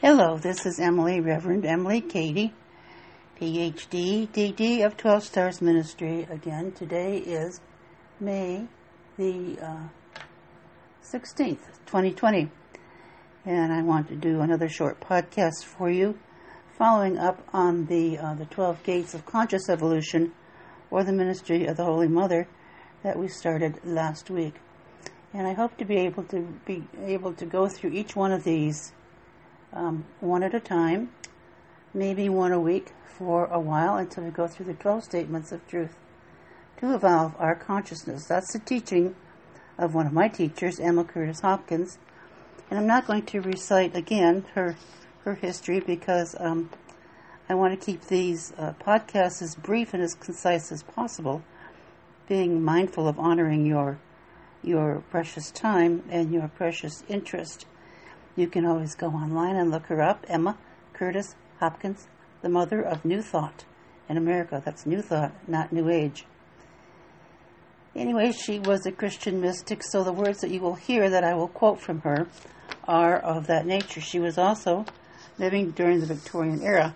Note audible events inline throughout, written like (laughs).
Hello, this is Emily, Reverend Emily Cady, PhD, DD of 12 Stars Ministry. Again, today is May the uh, 16th, 2020. And I want to do another short podcast for you, following up on the, uh, the 12 Gates of Conscious Evolution, or the Ministry of the Holy Mother, that we started last week. And I hope to be able to be able to go through each one of these um, one at a time, maybe one a week for a while until we go through the 12 statements of truth to evolve our consciousness. That's the teaching of one of my teachers, Emma Curtis Hopkins. And I'm not going to recite again her her history because um, I want to keep these uh, podcasts as brief and as concise as possible, being mindful of honoring your your precious time and your precious interest you can always go online and look her up, Emma Curtis Hopkins, the mother of New Thought in America. That's New Thought, not New Age. Anyway, she was a Christian mystic, so the words that you will hear that I will quote from her are of that nature. She was also living during the Victorian era,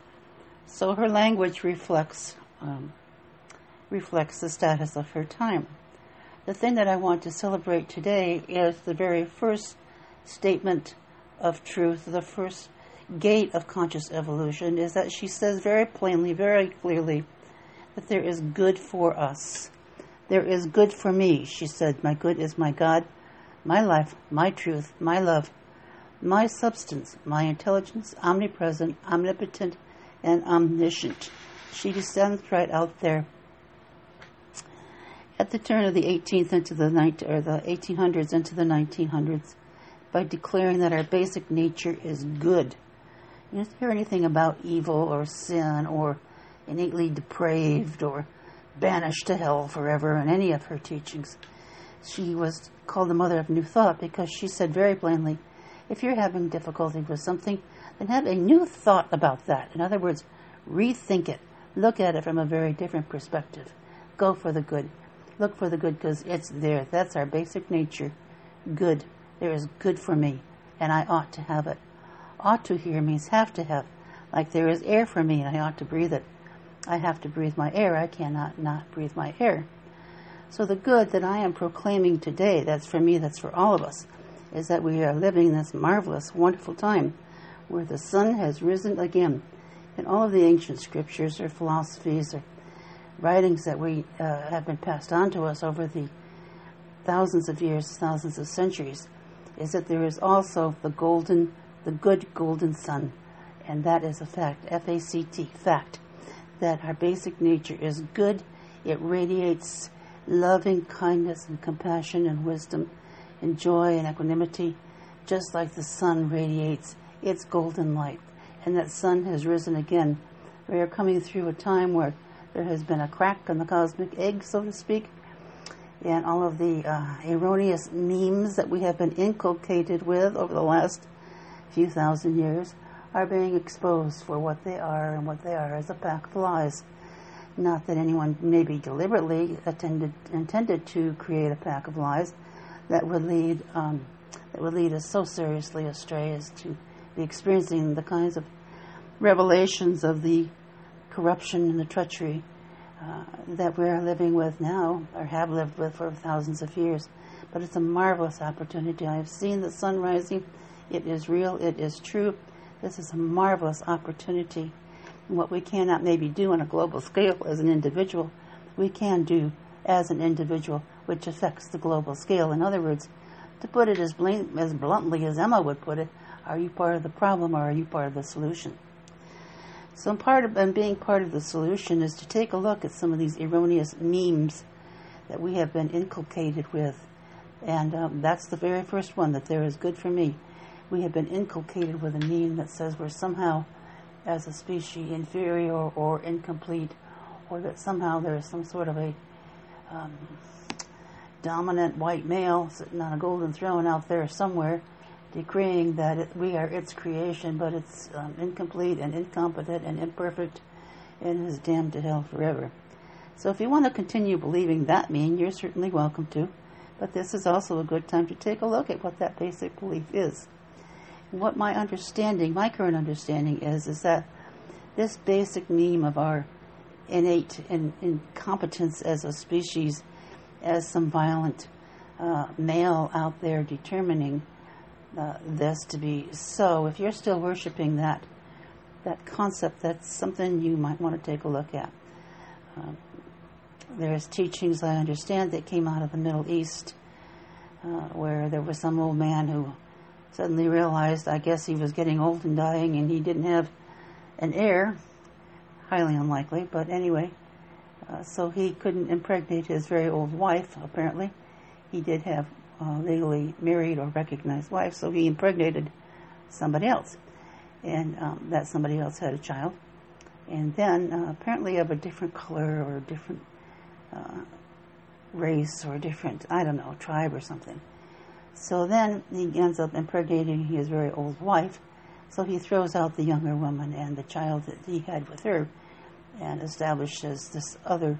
so her language reflects um, reflects the status of her time. The thing that I want to celebrate today is the very first statement of truth, the first gate of conscious evolution, is that she says very plainly, very clearly, that there is good for us. There is good for me, she said. My good is my God, my life, my truth, my love, my substance, my intelligence, omnipresent, omnipotent, and omniscient. She descends right out there. At the turn of the 18th into the 19, or the 1800s into the 1900s, by declaring that our basic nature is good. You don't hear anything about evil or sin or innately depraved or banished to hell forever in any of her teachings. She was called the mother of New Thought because she said very plainly, if you're having difficulty with something, then have a new thought about that. In other words, rethink it. Look at it from a very different perspective. Go for the good. Look for the good because it's there. That's our basic nature. Good. There is good for me, and I ought to have it. Ought to here means have to have. Like there is air for me, and I ought to breathe it. I have to breathe my air. I cannot not breathe my air. So the good that I am proclaiming today, that's for me, that's for all of us, is that we are living this marvelous, wonderful time where the sun has risen again. And all of the ancient scriptures or philosophies or writings that we uh, have been passed on to us over the thousands of years, thousands of centuries, is that there is also the golden, the good golden sun. And that is a fact, F A C T, fact, that our basic nature is good. It radiates loving kindness and compassion and wisdom and joy and equanimity, just like the sun radiates its golden light. And that sun has risen again. We are coming through a time where there has been a crack in the cosmic egg, so to speak, and all of the uh, erroneous memes that we have been inculcated with over the last few thousand years are being exposed for what they are and what they are as a pack of lies. Not that anyone maybe deliberately attended, intended to create a pack of lies that would lead um, that would lead us so seriously astray as to be experiencing the kinds of revelations of the corruption and the treachery uh, that we're living with now, or have lived with for thousands of years. But it's a marvelous opportunity. I have seen the sun rising. It is real. It is true. This is a marvelous opportunity. And what we cannot maybe do on a global scale as an individual, we can do as an individual, which affects the global scale. In other words, to put it as, as bluntly as Emma would put it, are you part of the problem or are you part of the solution? So part of and being part of the solution is to take a look at some of these erroneous memes that we have been inculcated with, and um, that's the very first one that there is good for me. We have been inculcated with a meme that says we're somehow, as a species, inferior or, incomplete, or that somehow there is some sort of a um, dominant white male sitting on a golden throne out there somewhere decreeing that it, we are its creation, but it's um, incomplete and incompetent and imperfect and is damned to hell forever. So if you want to continue believing that mean, you're certainly welcome to. But this is also a good time to take a look at what that basic belief is. what my understanding, my current understanding is, is that this basic meme of our innate in, incompetence as a species, as some violent uh, male out there determining uh, this to be so, if you're still worshiping that that concept, that's something you might want to take a look at. Um, there's teachings I understand that came out of the Middle East, uh, where there was some old man who suddenly realized, I guess he was getting old and dying, and he didn't have an heir. Highly unlikely, but anyway, uh, so he couldn't impregnate his very old wife. Apparently, he did have uh, legally married or recognized wife, so he impregnated somebody else and um, that somebody else had a child. And then uh, apparently of a different color or a different uh, race or a different, I don't know, tribe or something. So then he ends up impregnating his very old wife. So he throws out the younger woman and the child that he had with her and establishes this other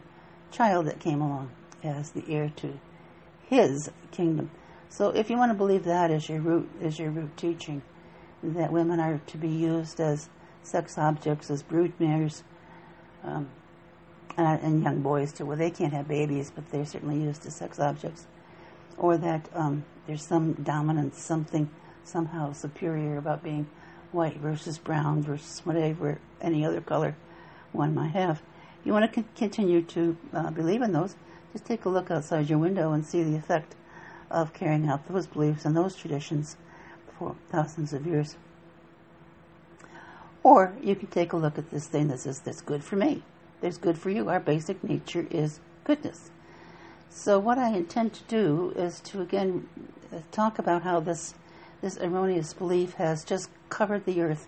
child that came along as the heir to his kingdom. So if you want to believe that as your root as your root teaching, that women are to be used as sex objects, as broodmares, um, and, and, young boys too. Well, they can't have babies, but they're certainly used as sex objects. Or that um, there's some dominance, something somehow superior about being white versus brown versus whatever any other color one might have. You want to con- continue to uh, believe in those, just take a look outside your window and see the effect of carrying out those beliefs and those traditions for thousands of years. Or you can take a look at this thing that says that's good for me. There's good for you. Our basic nature is goodness. So what I intend to do is to again talk about how this this erroneous belief has just covered the earth.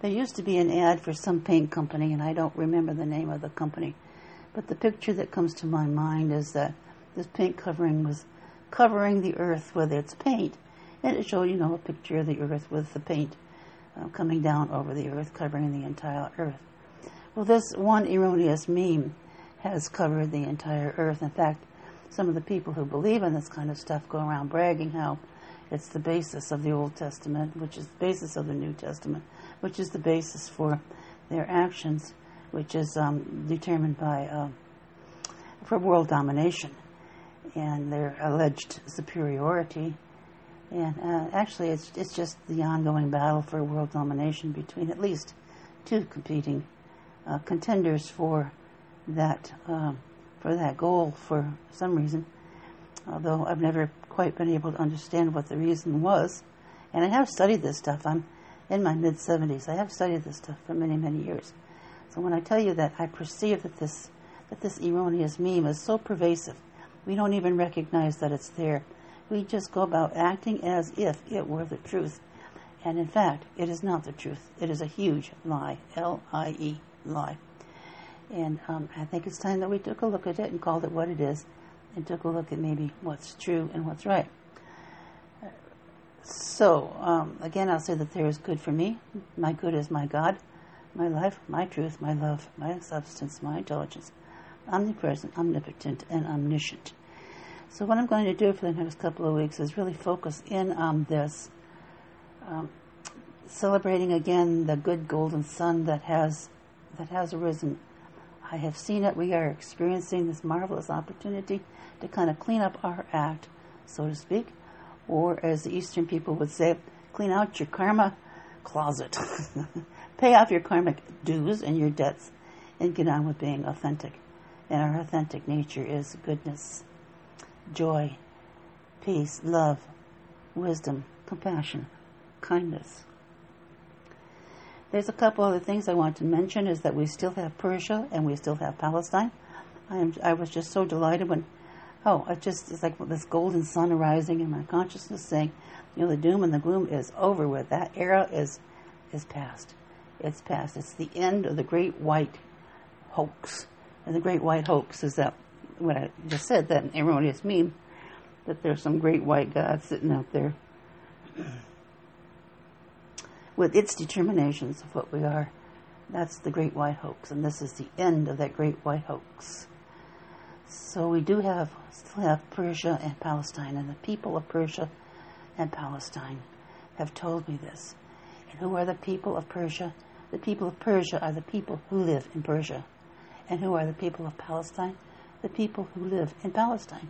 There used to be an ad for some paint company, and I don't remember the name of the company, but the picture that comes to my mind is that this paint covering was covering the earth with its paint, and it showed, you know, a picture of the earth with the paint uh, coming down over the earth, covering the entire earth. Well, this one erroneous meme has covered the entire earth. In fact, some of the people who believe in this kind of stuff go around bragging how it's the basis of the Old Testament, which is the basis of the New Testament, which is the basis for their actions, which is um, determined by uh, for world domination and their alleged superiority and uh, actually, it's it's just the ongoing battle for world domination between at least two competing uh, contenders for that uh, for that goal for some reason. Although I've never quite been able to understand what the reason was, and I have studied this stuff. I'm in my mid 70s. I have studied this stuff for many many years. So when I tell you that I perceive that this that this erroneous meme is so pervasive, we don't even recognize that it's there we just go about acting as if it were the truth. And in fact, it is not the truth. It is a huge lie. L I E, lie. And um, I think it's time that we took a look at it and called it what it is and took a look at maybe what's true and what's right. So, um, again, I'll say that there is good for me. My good is my God, my life, my truth, my love, my substance, my intelligence, omnipresent, omnipotent, and omniscient. So what I'm going to do for the next couple of weeks is really focus in on this, um, celebrating again the good golden sun that has that has arisen. I have seen it. We are experiencing this marvelous opportunity to kind of clean up our act, so to speak, or as the Eastern people would say, clean out your karma closet, (laughs) pay off your karmic dues and your debts, and get on with being authentic. And our authentic nature is goodness joy, peace, love, wisdom, compassion, kindness. There's a couple other things I want to mention is that we still have Persia and we still have Palestine. I am I was just so delighted when oh, it just it's like this golden sun arising in my consciousness saying, you know, the doom and the gloom is over with. That era is is past. It's past. It's the end of the great white hoax. And the great white hoax is that what I just said, that erroneous meme, that there's some great white God sitting out there with its determinations of what we are. That's the great white hoax, and this is the end of that great white hoax. So we do have still have Persia and Palestine, and the people of Persia and Palestine have told me this. And who are the people of Persia? The people of Persia are the people who live in Persia. And who are the people of Palestine? The people who live in Palestine.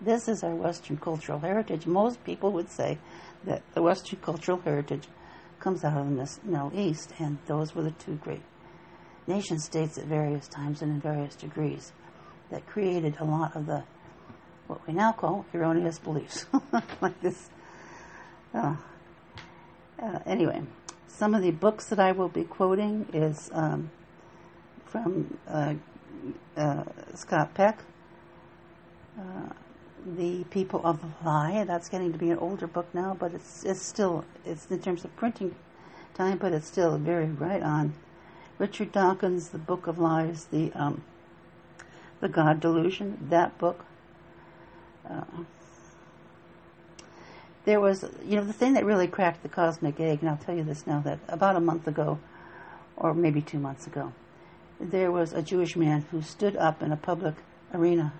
This is our Western cultural heritage. Most people would say that the Western cultural heritage comes out of the Middle East, and those were the two great nation states at various times and in various degrees that created a lot of the what we now call erroneous beliefs, (laughs) like this. Uh, uh, anyway, some of the books that I will be quoting is um, from uh, uh Scott Peck. Uh, the People of the Lie. That's getting to be an older book now, but it's it's still it's in terms of printing time, but it's still very right on. Richard Dawkins, The Book of Lies, the um, the God Delusion, that book. Uh, there was, you know, the thing that really cracked the cosmic egg, and I'll tell you this now that about a month ago, or maybe two months ago, there was a Jewish man who stood up in a public arena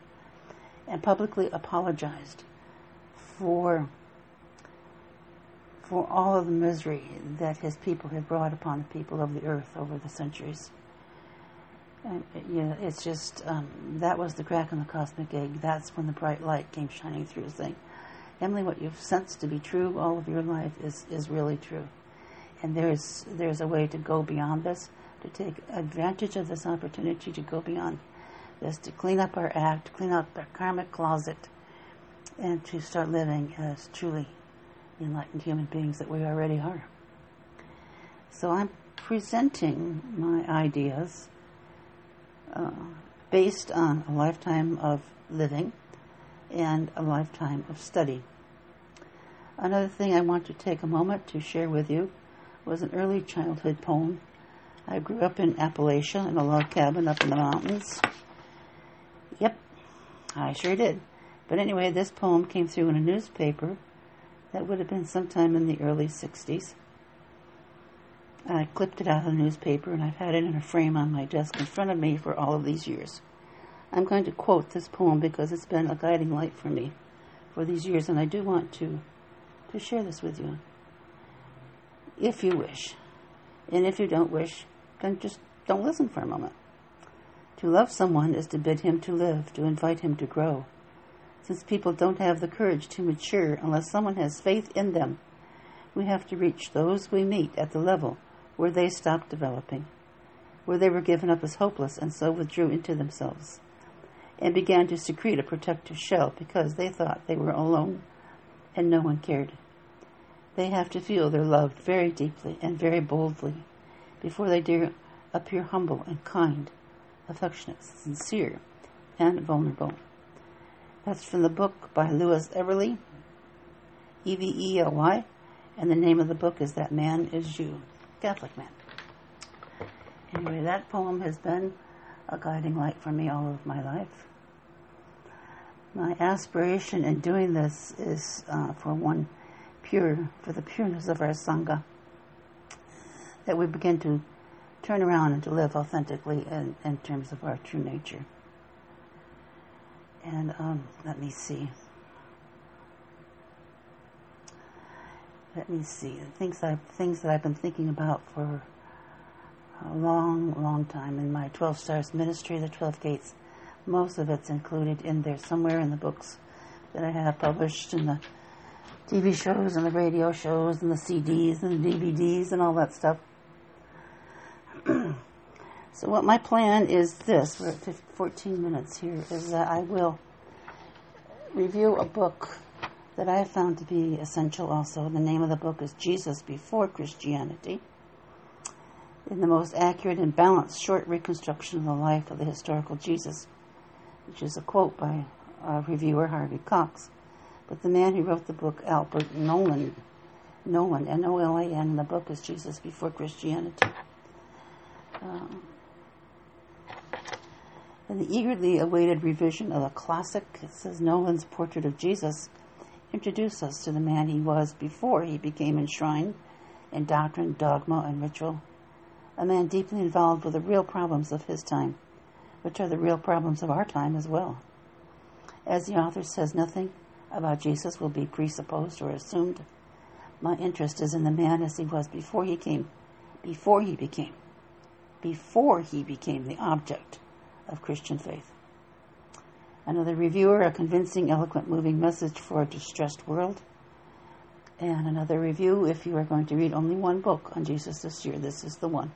and publicly apologized for for all of the misery that his people had brought upon the people of the earth over the centuries. And you know, it's just um, that was the crack in the cosmic egg. That's when the bright light came shining through, saying, "Emily, what you've sensed to be true all of your life is is really true, and there's there's a way to go beyond this, to take advantage of this opportunity to go beyond." is to clean up our act, clean up our karmic closet, and to start living as truly enlightened human beings that we already are. So I'm presenting my ideas uh, based on a lifetime of living and a lifetime of study. Another thing I want to take a moment to share with you was an early childhood poem. I grew up in Appalachia in a log cabin up in the mountains. Yep, I sure did. But anyway, this poem came through in a newspaper that would have been sometime in the early 60s. I clipped it out of the newspaper and I've had it in a frame on my desk in front of me for all of these years. I'm going to quote this poem because it's been a guiding light for me for these years and I do want to to share this with you. If you wish. And if you don't wish, then just don't listen for a moment. To love someone is to bid him to live, to invite him to grow. Since people don't have the courage to mature unless someone has faith in them, we have to reach those we meet at the level where they stopped developing, where they were given up as hopeless and so withdrew into themselves, and began to secrete a protective shell because they thought they were alone and no one cared. They have to feel they're loved very deeply and very boldly before they dare appear humble and kind affectionate, sincere, and vulnerable. That's from the book by Louis Evely, E V E L Y, and the name of the book is That Man Is You, Catholic Man. Anyway, that poem has been a guiding light for me all of my life. My aspiration in doing this is uh, for one pure, for the pureness of our Sangha, that we begin to turn around and to live authentically in, in terms of our true nature. And um, let me see. Let me see. Things that, I've, things that I've been thinking about for a long, long time in my 12 Stars ministry, the 12 Gates. Most of it's included in there somewhere in the books that I have published and the TV shows and the radio shows and the CDs and the DVDs and all that stuff. (clears throat) so what my plan is this, we're at 14 minutes here, is that I will review a book that I have found to be essential also. The name of the book is Jesus Before Christianity. In the most accurate and balanced short reconstruction of the life of the historical Jesus, which is a quote by uh, reviewer Harvey Cox. But the man who wrote the book, Albert Nolan, Nolan, N-O-L-A-N, the book is Jesus Before Christianity. Um, in the eagerly awaited revision of a classic, it says Nolan's portrait of Jesus introduced us to the man he was before he became enshrined in doctrine, dogma, and ritual. A man deeply involved with the real problems of his time, which are the real problems of our time as well. As the author says, nothing about Jesus will be presupposed or assumed, My interest is in the man as he was before he came, before he became, before he became the object of Christian faith. Another reviewer, a convincing, eloquent, moving message for a distressed world. And another review, if you are going to read only one book on Jesus this year, this is the one.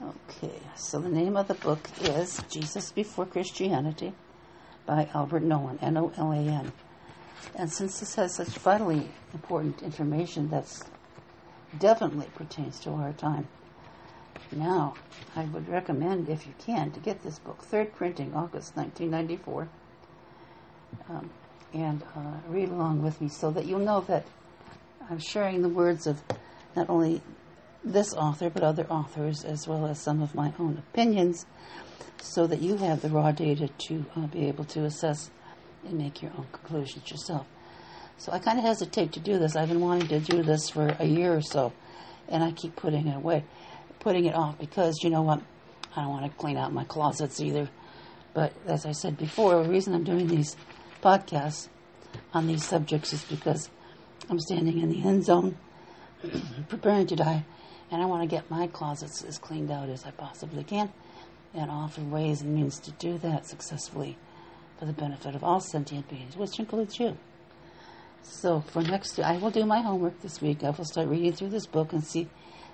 Okay, so the name of the book is Jesus Before Christianity by Albert Nolan, N O L A N. And since this has such vitally important information that's definitely pertains to our time, now I would recommend, if you can, to get this book, third printing, August 1994, um, and uh, read along with me so that you'll know that I'm sharing the words of not only this author, but other authors, as well as some of my own opinions, so that you have the raw data to uh, be able to assess and make your own conclusions yourself. So I kind of hesitate to do this. I've been wanting to do this for a year or so, and I keep putting it away, putting it off because you know what? I don't want to clean out my closets either. But as I said before, the reason I'm doing these podcasts on these subjects is because I'm standing in the end zone, (clears throat) preparing to die, and I want to get my closets as cleaned out as I possibly can and offer ways and means to do that successfully for the benefit of all sentient beings, which includes you. So for next, I will do my homework this week. I will start reading through this book and see,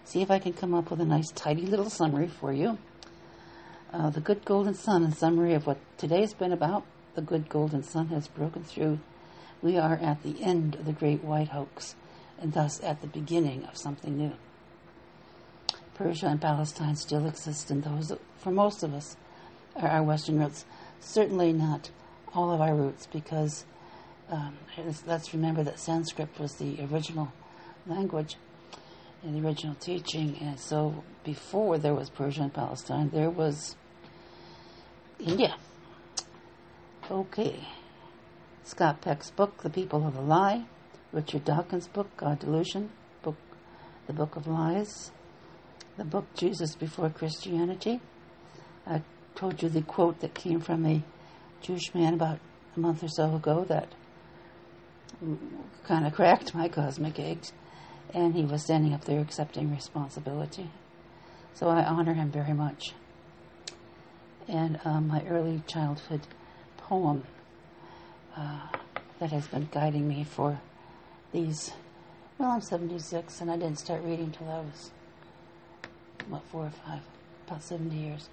see if I can come up with a nice, tidy little summary for you. Uh, the good golden sun, in summary of what today's been about. The good golden sun has broken through. We are at the end of the great white hoax, and thus at the beginning of something new. Persia and Palestine still exist, and those, for most of us, are our Western roots. Certainly not all of our roots, because um, let's remember that Sanskrit was the original language and the original teaching, and so before there was Persia and Palestine, there was India. Okay. Scott Peck's book, The People of the Lie. Richard Dawkins' book, God Delusion, book, The Book of Lies the book Jesus Before Christianity. I told you the quote that came from a Jewish man about a month or so ago that kind of cracked my cosmic eggs, and he was standing up there accepting responsibility. So I honor him very much. And um, my early childhood poem uh, that has been guiding me for these, well, I'm 76, and I didn't start reading till I was what, four or five, about 70 years.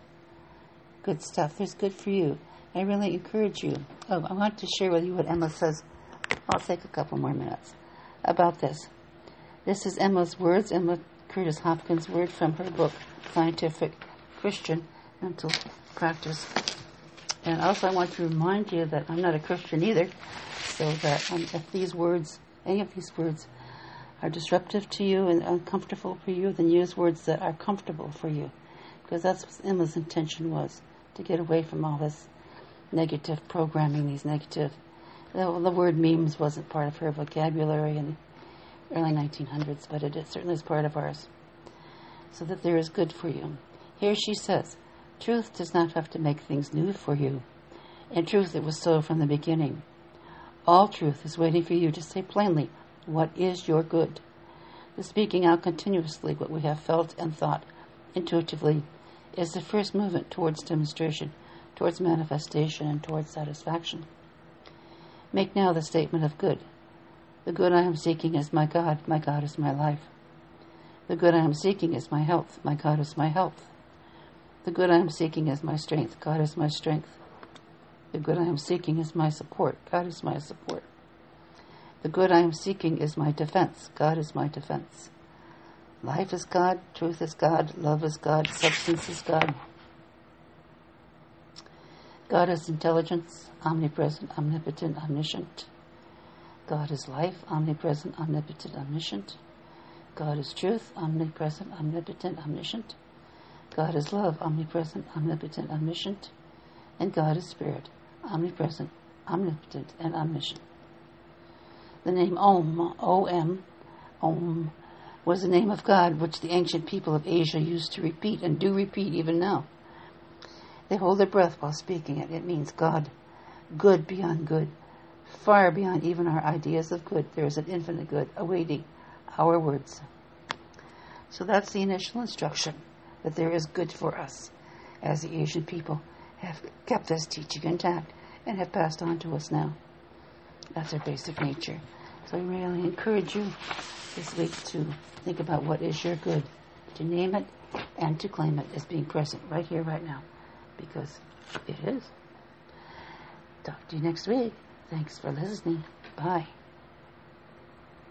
Good stuff. There's good for you. I really encourage you. Oh, I want to share with you what Emma says. I'll take a couple more minutes about this. This is Emma's words, Emma Curtis Hopkins' word from her book, Scientific Christian Mental Practice. And also, I want to remind you that I'm not a Christian either, so that um, if these words, any of these words, are disruptive to you and uncomfortable for you, then use words that are comfortable for you. Because that's what Emma's intention was to get away from all this negative programming, these negative. The, the word memes wasn't part of her vocabulary in the early 1900s, but it certainly is part of ours. So that there is good for you. Here she says, Truth does not have to make things new for you. In truth, it was so from the beginning. All truth is waiting for you to say plainly, what is your good? The speaking out continuously what we have felt and thought intuitively is the first movement towards demonstration, towards manifestation, and towards satisfaction. Make now the statement of good. The good I am seeking is my God, my God is my life. The good I am seeking is my health, my God is my health. The good I am seeking is my strength, God is my strength. The good I am seeking is my support, God is my support. The good I am seeking is my defense. God is my defense. Life is God, truth is God, love is God, substance is God. God is intelligence, omnipresent, omnipotent, omniscient. God is life, omnipresent, omnipotent, omniscient. God is truth, omnipresent, omnipotent, omniscient. God is love, omnipresent, omnipotent, omniscient. And God is spirit, omnipresent, omnipotent, and omniscient. The name Om, O-M, Om, was the name of God which the ancient people of Asia used to repeat and do repeat even now. They hold their breath while speaking it. It means God, good beyond good, far beyond even our ideas of good. There is an infinite good awaiting our words. So that's the initial instruction that there is good for us, as the Asian people have kept this teaching intact and have passed on to us now. That's our basic nature. So I really encourage you this week to think about what is your good, to name it and to claim it as being present right here, right now, because it is. Talk to you next week. Thanks for listening. Bye.